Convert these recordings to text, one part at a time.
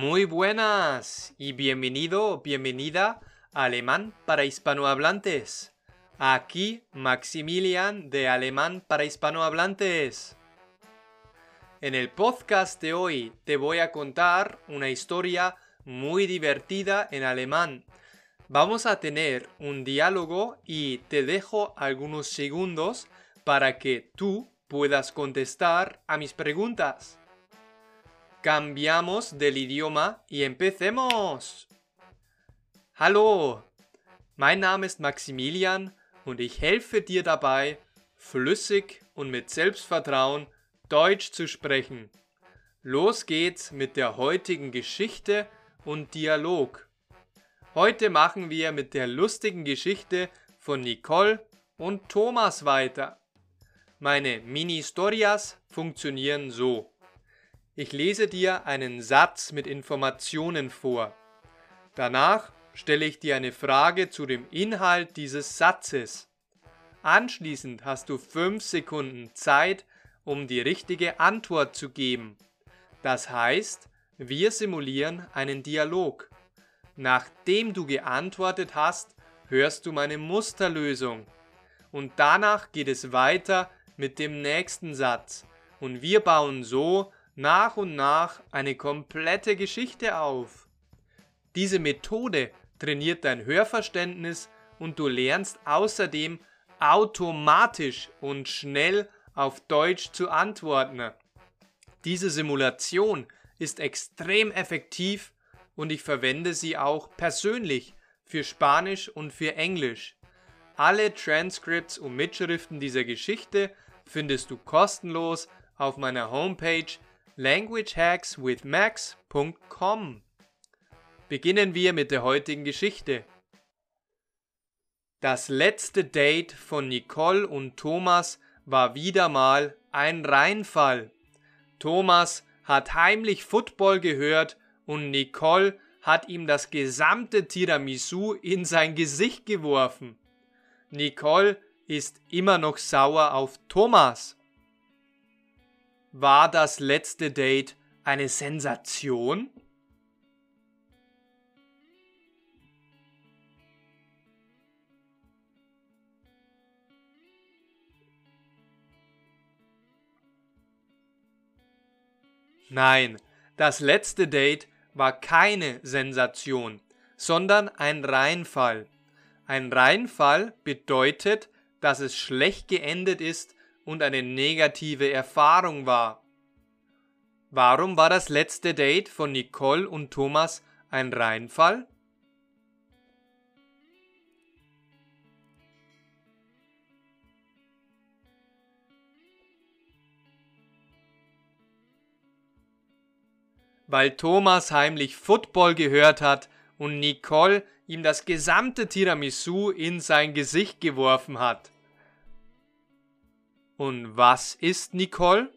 Muy buenas y bienvenido, bienvenida a Alemán para hispanohablantes. Aquí Maximilian de Alemán para hispanohablantes. En el podcast de hoy te voy a contar una historia muy divertida en alemán. Vamos a tener un diálogo y te dejo algunos segundos para que tú puedas contestar a mis preguntas. Cambiamos del idioma y empecemos. Hallo, mein Name ist Maximilian und ich helfe dir dabei, flüssig und mit Selbstvertrauen Deutsch zu sprechen. Los geht's mit der heutigen Geschichte und Dialog. Heute machen wir mit der lustigen Geschichte von Nicole und Thomas weiter. Meine Mini-Storias funktionieren so. Ich lese dir einen Satz mit Informationen vor. Danach stelle ich dir eine Frage zu dem Inhalt dieses Satzes. Anschließend hast du fünf Sekunden Zeit, um die richtige Antwort zu geben. Das heißt, wir simulieren einen Dialog. Nachdem du geantwortet hast, hörst du meine Musterlösung. Und danach geht es weiter mit dem nächsten Satz. Und wir bauen so nach und nach eine komplette Geschichte auf. Diese Methode trainiert dein Hörverständnis und du lernst außerdem automatisch und schnell auf Deutsch zu antworten. Diese Simulation ist extrem effektiv und ich verwende sie auch persönlich für Spanisch und für Englisch. Alle Transcripts und Mitschriften dieser Geschichte findest du kostenlos auf meiner Homepage languagehackswithmax.com. Beginnen wir mit der heutigen Geschichte. Das letzte Date von Nicole und Thomas war wieder mal ein Reinfall. Thomas hat heimlich Football gehört und Nicole hat ihm das gesamte Tiramisu in sein Gesicht geworfen. Nicole ist immer noch sauer auf Thomas. War das letzte Date eine Sensation? Nein, das letzte Date war keine Sensation, sondern ein Reinfall. Ein Reinfall bedeutet, dass es schlecht geendet ist und eine negative Erfahrung war. Warum war das letzte Date von Nicole und Thomas ein Reinfall? Weil Thomas heimlich Football gehört hat und Nicole ihm das gesamte Tiramisu in sein Gesicht geworfen hat. Und was ist Nicole?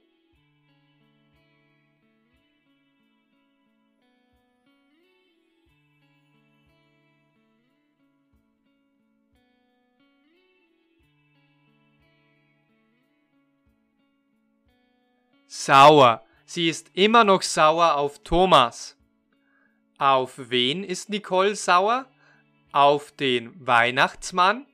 Sauer. Sie ist immer noch sauer auf Thomas. Auf wen ist Nicole sauer? Auf den Weihnachtsmann?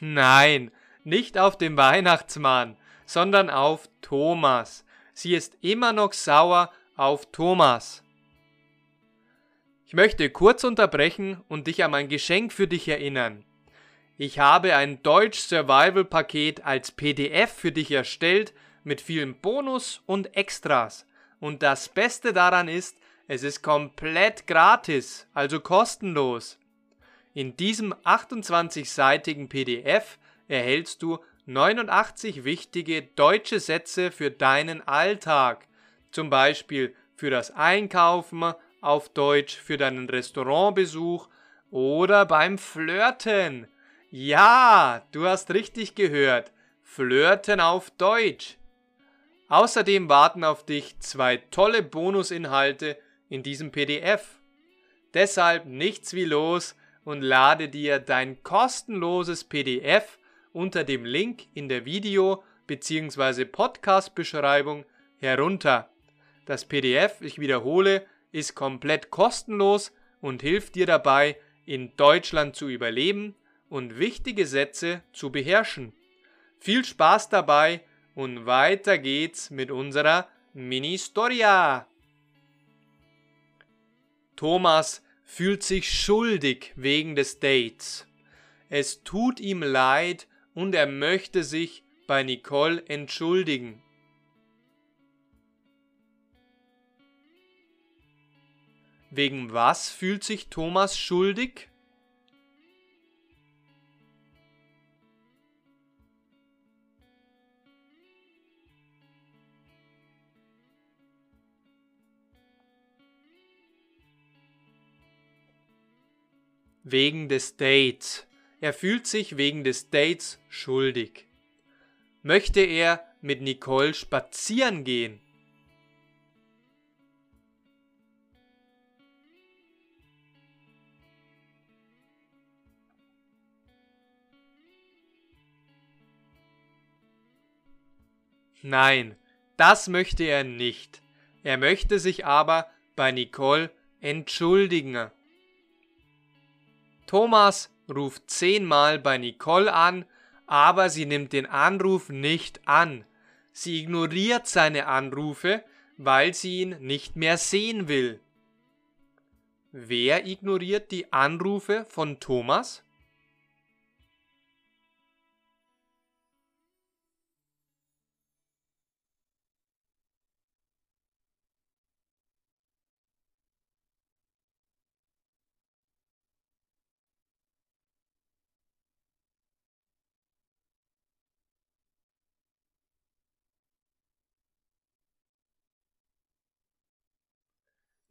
Nein, nicht auf den Weihnachtsmann, sondern auf Thomas. Sie ist immer noch sauer auf Thomas. Ich möchte kurz unterbrechen und dich an mein Geschenk für dich erinnern. Ich habe ein Deutsch Survival Paket als PDF für dich erstellt mit vielen Bonus und Extras. Und das Beste daran ist, es ist komplett gratis, also kostenlos. In diesem 28-seitigen PDF erhältst du 89 wichtige deutsche Sätze für deinen Alltag, zum Beispiel für das Einkaufen auf Deutsch, für deinen Restaurantbesuch oder beim Flirten. Ja, du hast richtig gehört. Flirten auf Deutsch. Außerdem warten auf dich zwei tolle Bonusinhalte in diesem PDF. Deshalb nichts wie los und lade dir dein kostenloses PDF unter dem Link in der Video- bzw. Podcast-Beschreibung herunter. Das PDF, ich wiederhole, ist komplett kostenlos und hilft dir dabei, in Deutschland zu überleben und wichtige Sätze zu beherrschen. Viel Spaß dabei und weiter geht's mit unserer Mini-Storia. Thomas fühlt sich schuldig wegen des Dates. Es tut ihm leid und er möchte sich bei Nicole entschuldigen. Wegen was fühlt sich Thomas schuldig? Wegen des Dates. Er fühlt sich wegen des Dates schuldig. Möchte er mit Nicole spazieren gehen? Nein, das möchte er nicht. Er möchte sich aber bei Nicole entschuldigen. Thomas ruft zehnmal bei Nicole an, aber sie nimmt den Anruf nicht an. Sie ignoriert seine Anrufe, weil sie ihn nicht mehr sehen will. Wer ignoriert die Anrufe von Thomas?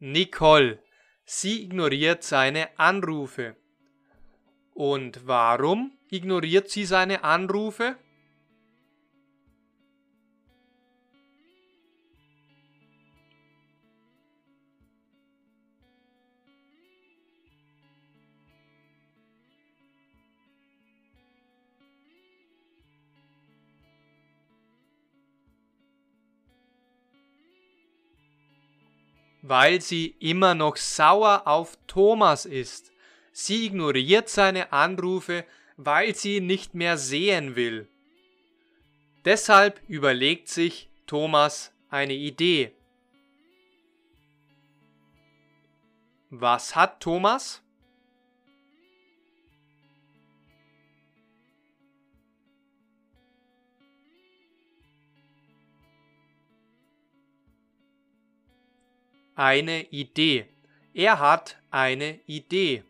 Nicole. Sie ignoriert seine Anrufe. Und warum ignoriert sie seine Anrufe? Weil sie immer noch sauer auf Thomas ist. Sie ignoriert seine Anrufe, weil sie ihn nicht mehr sehen will. Deshalb überlegt sich Thomas eine Idee. Was hat Thomas? Eine Idee. Er hat eine Idee.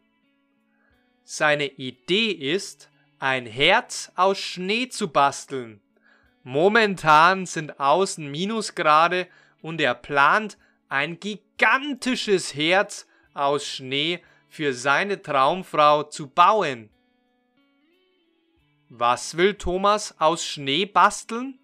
Seine Idee ist, ein Herz aus Schnee zu basteln. Momentan sind außen Minusgrade und er plant ein gigantisches Herz aus Schnee für seine Traumfrau zu bauen. Was will Thomas aus Schnee basteln?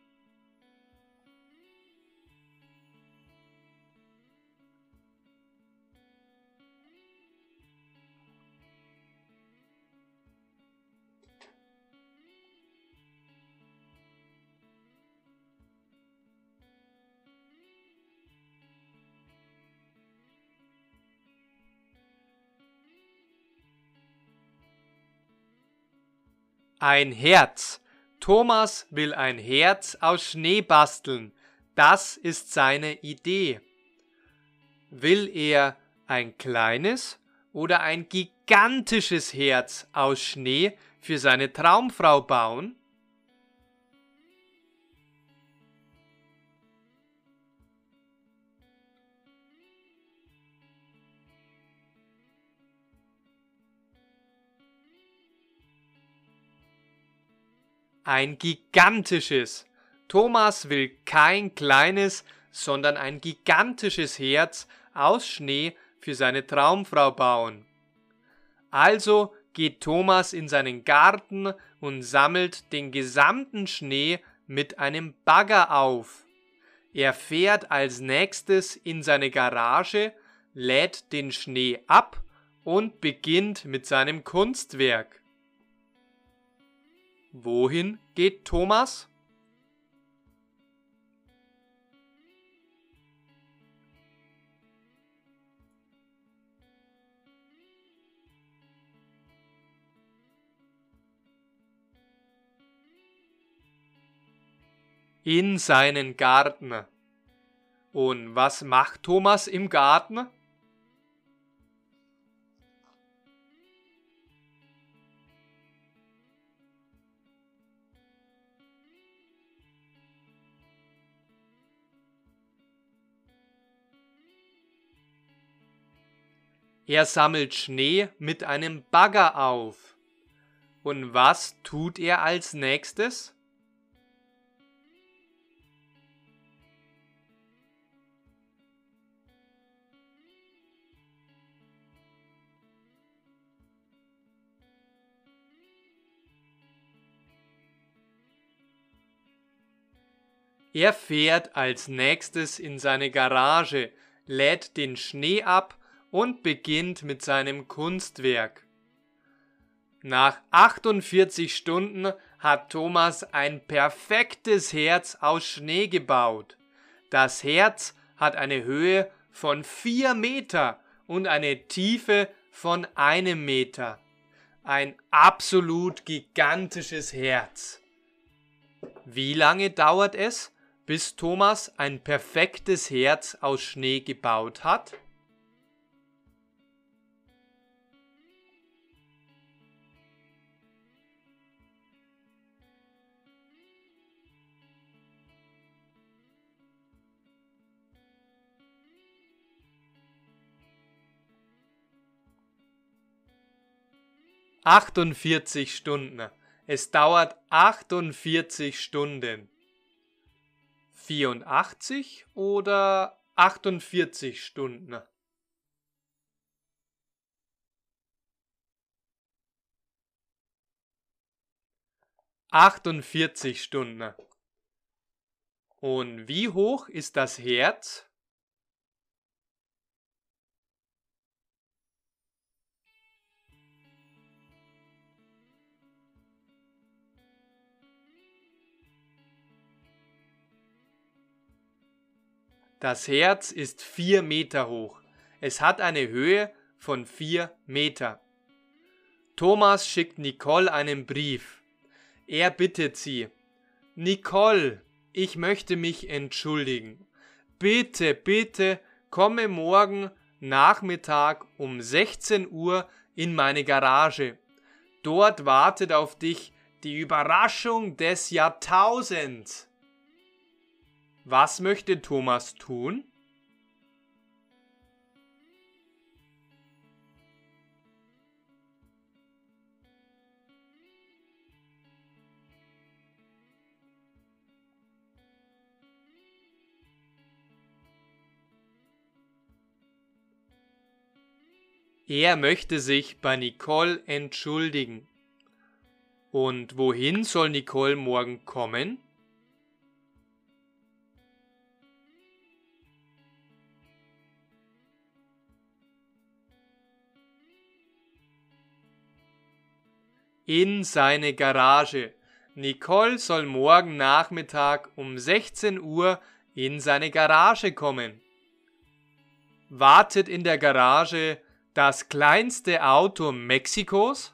Ein Herz. Thomas will ein Herz aus Schnee basteln. Das ist seine Idee. Will er ein kleines oder ein gigantisches Herz aus Schnee für seine Traumfrau bauen? Ein gigantisches. Thomas will kein kleines, sondern ein gigantisches Herz aus Schnee für seine Traumfrau bauen. Also geht Thomas in seinen Garten und sammelt den gesamten Schnee mit einem Bagger auf. Er fährt als nächstes in seine Garage, lädt den Schnee ab und beginnt mit seinem Kunstwerk. Wohin geht Thomas? in seinen Garten. Und was macht Thomas im Garten? Er sammelt Schnee mit einem Bagger auf. Und was tut er als nächstes? Er fährt als nächstes in seine Garage, lädt den Schnee ab und beginnt mit seinem Kunstwerk. Nach 48 Stunden hat Thomas ein perfektes Herz aus Schnee gebaut. Das Herz hat eine Höhe von 4 Meter und eine Tiefe von einem Meter. Ein absolut gigantisches Herz. Wie lange dauert es, bis Thomas ein perfektes Herz aus Schnee gebaut hat? Achtundvierzig Stunden. Es dauert 48 Stunden. 84 oder 48 Stunden? Achtundvierzig Stunden. Und wie hoch ist das Herz? Das Herz ist vier Meter hoch. Es hat eine Höhe von vier Meter. Thomas schickt Nicole einen Brief. Er bittet sie, Nicole, ich möchte mich entschuldigen. Bitte, bitte, komme morgen Nachmittag um 16 Uhr in meine Garage. Dort wartet auf dich die Überraschung des Jahrtausends. Was möchte Thomas tun? Er möchte sich bei Nicole entschuldigen. Und wohin soll Nicole morgen kommen? In seine Garage. Nicole soll morgen Nachmittag um 16 Uhr in seine Garage kommen. Wartet in der Garage das kleinste Auto Mexikos?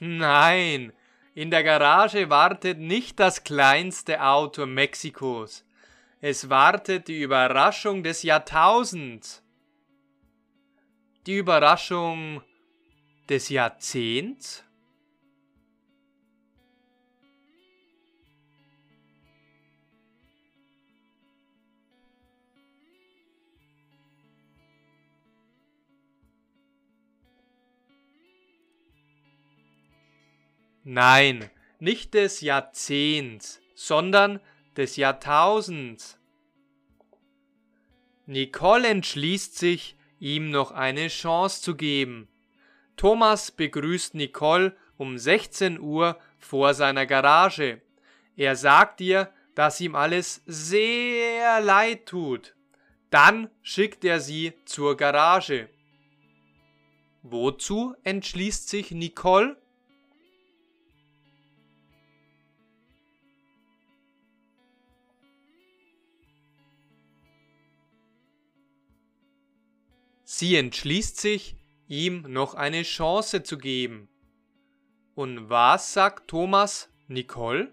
Nein, in der Garage wartet nicht das kleinste Auto Mexikos. Es wartet die Überraschung des Jahrtausends. Die Überraschung des Jahrzehnts? Nein, nicht des Jahrzehnts, sondern des Jahrtausends. Nicole entschließt sich, ihm noch eine Chance zu geben. Thomas begrüßt Nicole um 16 Uhr vor seiner Garage. Er sagt ihr, dass ihm alles sehr leid tut. Dann schickt er sie zur Garage. Wozu entschließt sich Nicole? Sie entschließt sich, ihm noch eine Chance zu geben. Und was sagt Thomas Nicole?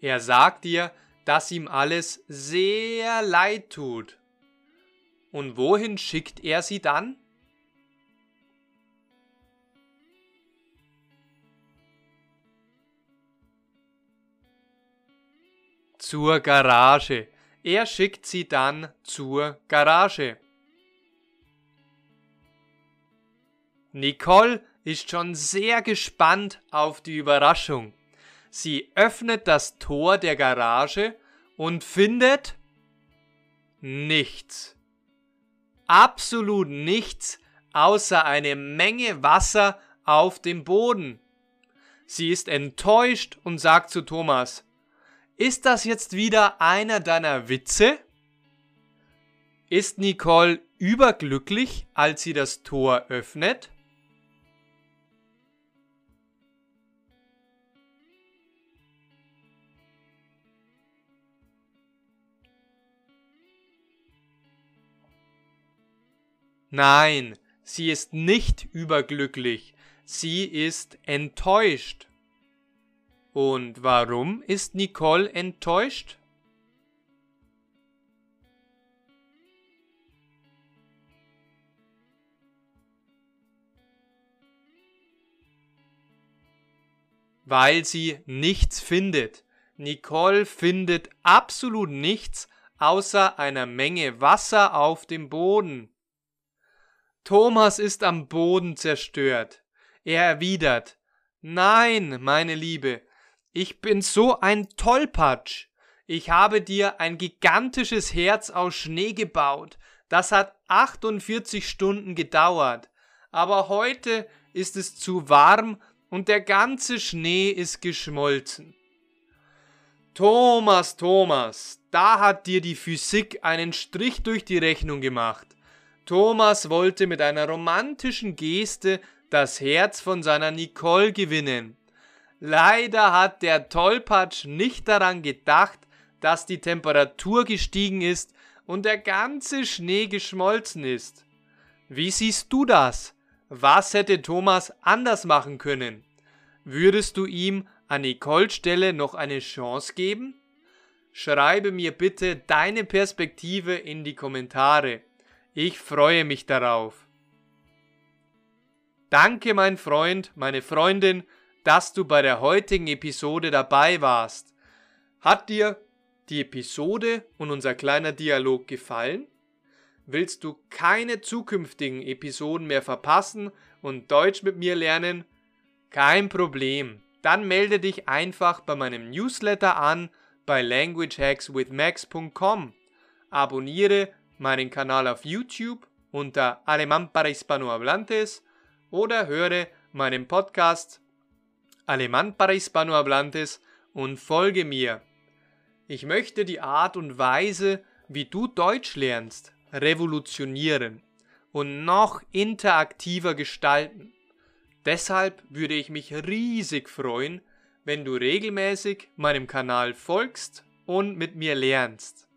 Er sagt ihr, dass ihm alles sehr leid tut. Und wohin schickt er sie dann? Zur Garage. Er schickt sie dann zur Garage. Nicole ist schon sehr gespannt auf die Überraschung. Sie öffnet das Tor der Garage und findet nichts. Absolut nichts außer eine Menge Wasser auf dem Boden. Sie ist enttäuscht und sagt zu Thomas, ist das jetzt wieder einer deiner Witze? Ist Nicole überglücklich, als sie das Tor öffnet? Nein, sie ist nicht überglücklich, sie ist enttäuscht. Und warum ist Nicole enttäuscht? Weil sie nichts findet. Nicole findet absolut nichts außer einer Menge Wasser auf dem Boden. Thomas ist am Boden zerstört. Er erwidert, Nein, meine Liebe, ich bin so ein Tollpatsch. Ich habe dir ein gigantisches Herz aus Schnee gebaut. Das hat 48 Stunden gedauert. Aber heute ist es zu warm und der ganze Schnee ist geschmolzen. Thomas, Thomas, da hat dir die Physik einen Strich durch die Rechnung gemacht. Thomas wollte mit einer romantischen Geste das Herz von seiner Nicole gewinnen. Leider hat der Tollpatsch nicht daran gedacht, dass die Temperatur gestiegen ist und der ganze Schnee geschmolzen ist. Wie siehst du das? Was hätte Thomas anders machen können? Würdest du ihm an Nicoles Stelle noch eine Chance geben? Schreibe mir bitte deine Perspektive in die Kommentare. Ich freue mich darauf. Danke, mein Freund, meine Freundin, dass du bei der heutigen Episode dabei warst. Hat dir die Episode und unser kleiner Dialog gefallen? Willst du keine zukünftigen Episoden mehr verpassen und Deutsch mit mir lernen? Kein Problem. Dann melde dich einfach bei meinem Newsletter an bei languagehackswithmax.com. Abonniere meinen Kanal auf YouTube unter Alemán para Hispanohablantes oder höre meinen Podcast Alemán para Hispanohablantes und folge mir. Ich möchte die Art und Weise, wie du Deutsch lernst, revolutionieren und noch interaktiver gestalten. Deshalb würde ich mich riesig freuen, wenn du regelmäßig meinem Kanal folgst und mit mir lernst.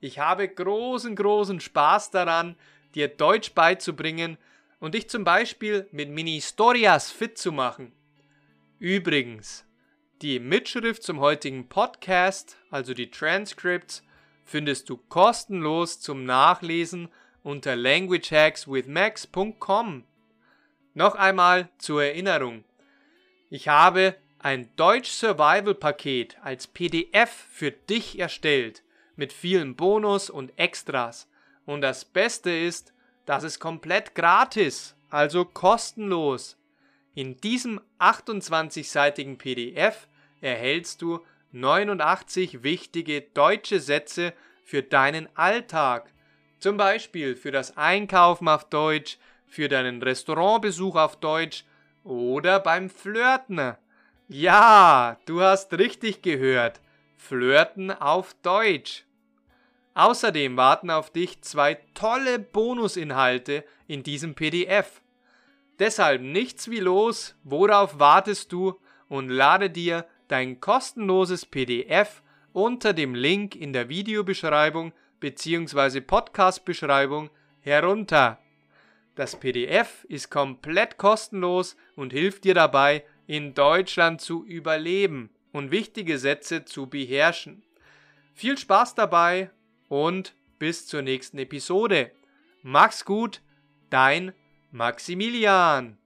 Ich habe großen, großen Spaß daran, dir Deutsch beizubringen und dich zum Beispiel mit Mini-Historias fit zu machen. Übrigens, die Mitschrift zum heutigen Podcast, also die Transcripts, findest du kostenlos zum Nachlesen unter languagehackswithmax.com. Noch einmal zur Erinnerung. Ich habe ein Deutsch Survival Paket als PDF für dich erstellt mit vielen Bonus und Extras. Und das Beste ist, dass es komplett gratis, also kostenlos. In diesem 28-seitigen PDF erhältst du 89 wichtige deutsche Sätze für deinen Alltag. Zum Beispiel für das Einkaufen auf Deutsch, für deinen Restaurantbesuch auf Deutsch oder beim Flirten. Ja, du hast richtig gehört. Flirten auf Deutsch. Außerdem warten auf dich zwei tolle Bonusinhalte in diesem PDF. Deshalb nichts wie los, worauf wartest du und lade dir dein kostenloses PDF unter dem Link in der Videobeschreibung bzw. Podcast-Beschreibung herunter. Das PDF ist komplett kostenlos und hilft dir dabei, in Deutschland zu überleben und wichtige Sätze zu beherrschen. Viel Spaß dabei und bis zur nächsten Episode. Mach's gut, dein Maximilian.